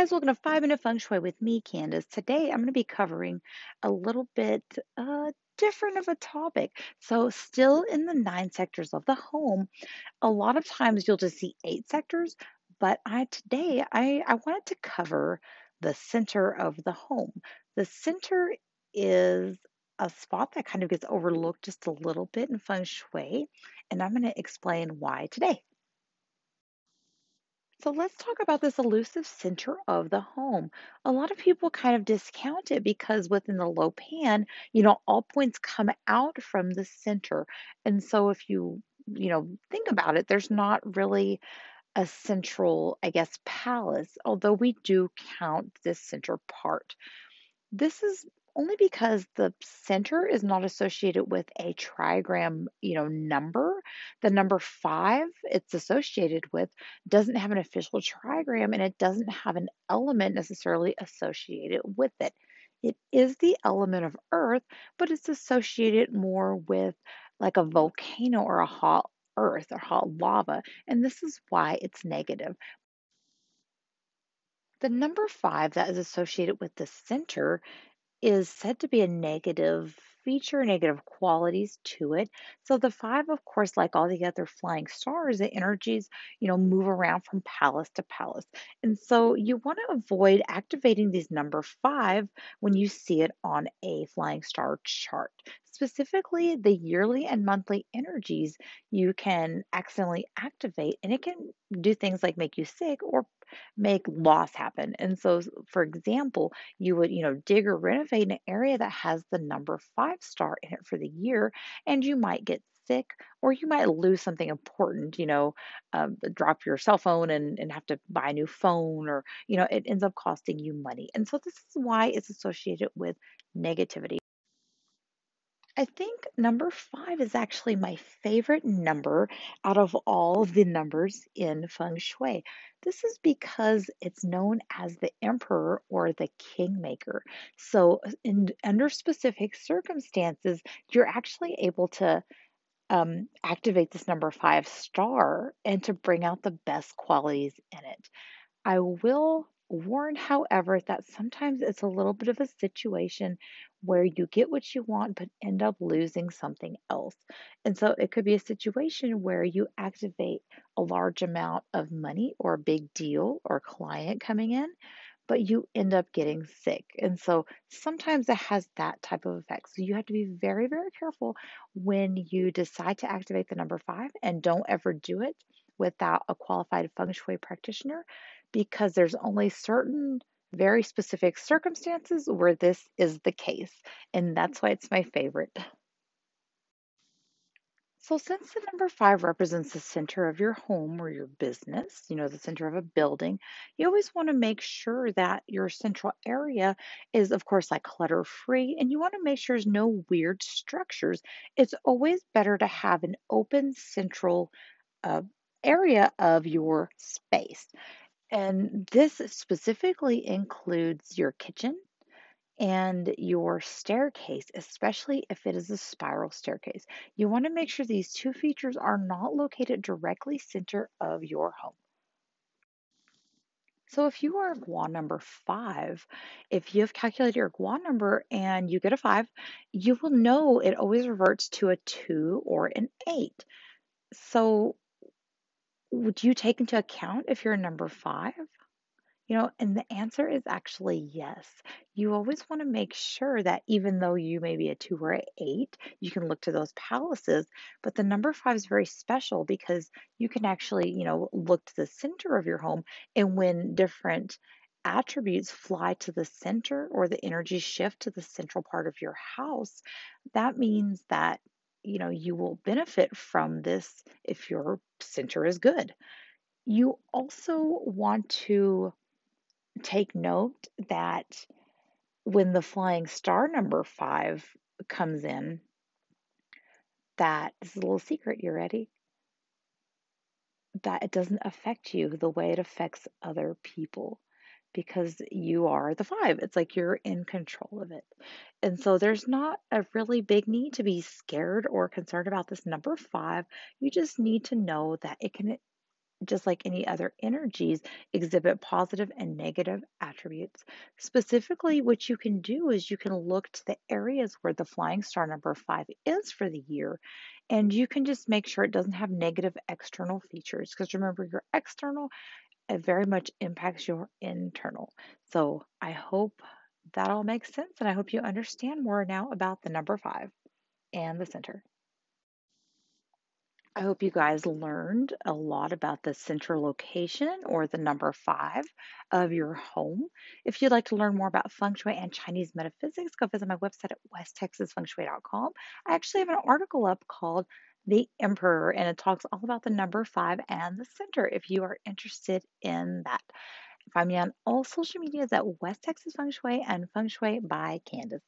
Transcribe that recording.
guys, welcome to Five Minute Feng Shui with me, Candice. Today I'm going to be covering a little bit uh, different of a topic. So, still in the nine sectors of the home, a lot of times you'll just see eight sectors, but I today I, I wanted to cover the center of the home. The center is a spot that kind of gets overlooked just a little bit in Feng Shui, and I'm going to explain why today. So let's talk about this elusive center of the home. A lot of people kind of discount it because within the luopan, you know, all points come out from the center. And so if you, you know, think about it, there's not really a central, I guess, palace, although we do count this center part. This is only because the center is not associated with a trigram, you know, number. The number five it's associated with doesn't have an official trigram and it doesn't have an element necessarily associated with it. It is the element of earth, but it's associated more with like a volcano or a hot earth or hot lava. And this is why it's negative. The number five that is associated with the center is said to be a negative feature, negative qualities to it. So the five, of course, like all the other flying stars, the energies, you know, move around from palace to palace. And so you want to avoid activating these number five when you see it on a flying star chart. Specifically, the yearly and monthly energies you can accidentally activate, and it can do things like make you sick or make loss happen. And so, for example, you would, you know, dig or renovate an area that has the number five star in it for the year, and you might get sick or you might lose something important, you know, um, drop your cell phone and, and have to buy a new phone, or, you know, it ends up costing you money. And so, this is why it's associated with negativity. I think number five is actually my favorite number out of all the numbers in Feng Shui. This is because it's known as the emperor or the kingmaker. So, in, under specific circumstances, you're actually able to um, activate this number five star and to bring out the best qualities in it. I will warn, however, that sometimes it's a little bit of a situation where you get what you want but end up losing something else. And so it could be a situation where you activate a large amount of money or a big deal or client coming in, but you end up getting sick. And so sometimes it has that type of effect. So you have to be very, very careful when you decide to activate the number five and don't ever do it without a qualified feng shui practitioner because there's only certain very specific circumstances where this is the case. And that's why it's my favorite. So, since the number five represents the center of your home or your business, you know, the center of a building, you always want to make sure that your central area is, of course, like clutter free, and you want to make sure there's no weird structures. It's always better to have an open central uh, area of your space. And this specifically includes your kitchen and your staircase, especially if it is a spiral staircase. You want to make sure these two features are not located directly center of your home. So if you are gua number five, if you have calculated your gua number and you get a five, you will know it always reverts to a two or an eight. So would you take into account if you're a number five? You know, and the answer is actually yes. You always want to make sure that even though you may be a two or an eight, you can look to those palaces. But the number five is very special because you can actually, you know, look to the center of your home. And when different attributes fly to the center or the energy shift to the central part of your house, that means that you know you will benefit from this if your center is good. You also want to take note that when the flying star number 5 comes in that this is a little secret, you ready? That it doesn't affect you the way it affects other people because you are the five. It's like you're in control of it. And so mm-hmm. there's not a really big need to be scared or concerned about this number five. You just need to know that it can just like any other energies, exhibit positive and negative attributes. Specifically, mm-hmm. what you can do is you can look to the areas where the flying star number five is for the year, and you can just make sure it doesn't have negative external features. Because remember, your external it very much impacts your internal. So I hope that all makes sense, and I hope you understand more now about the number five and the center. I hope you guys learned a lot about the central location or the number five of your home. If you'd like to learn more about feng shui and Chinese metaphysics, go visit my website at westtexasfengshui.com. I actually have an article up called The Emperor, and it talks all about the number five and the center if you are interested in that. Find me on all social medias at West Texas Feng Shui and Feng Shui by Candice.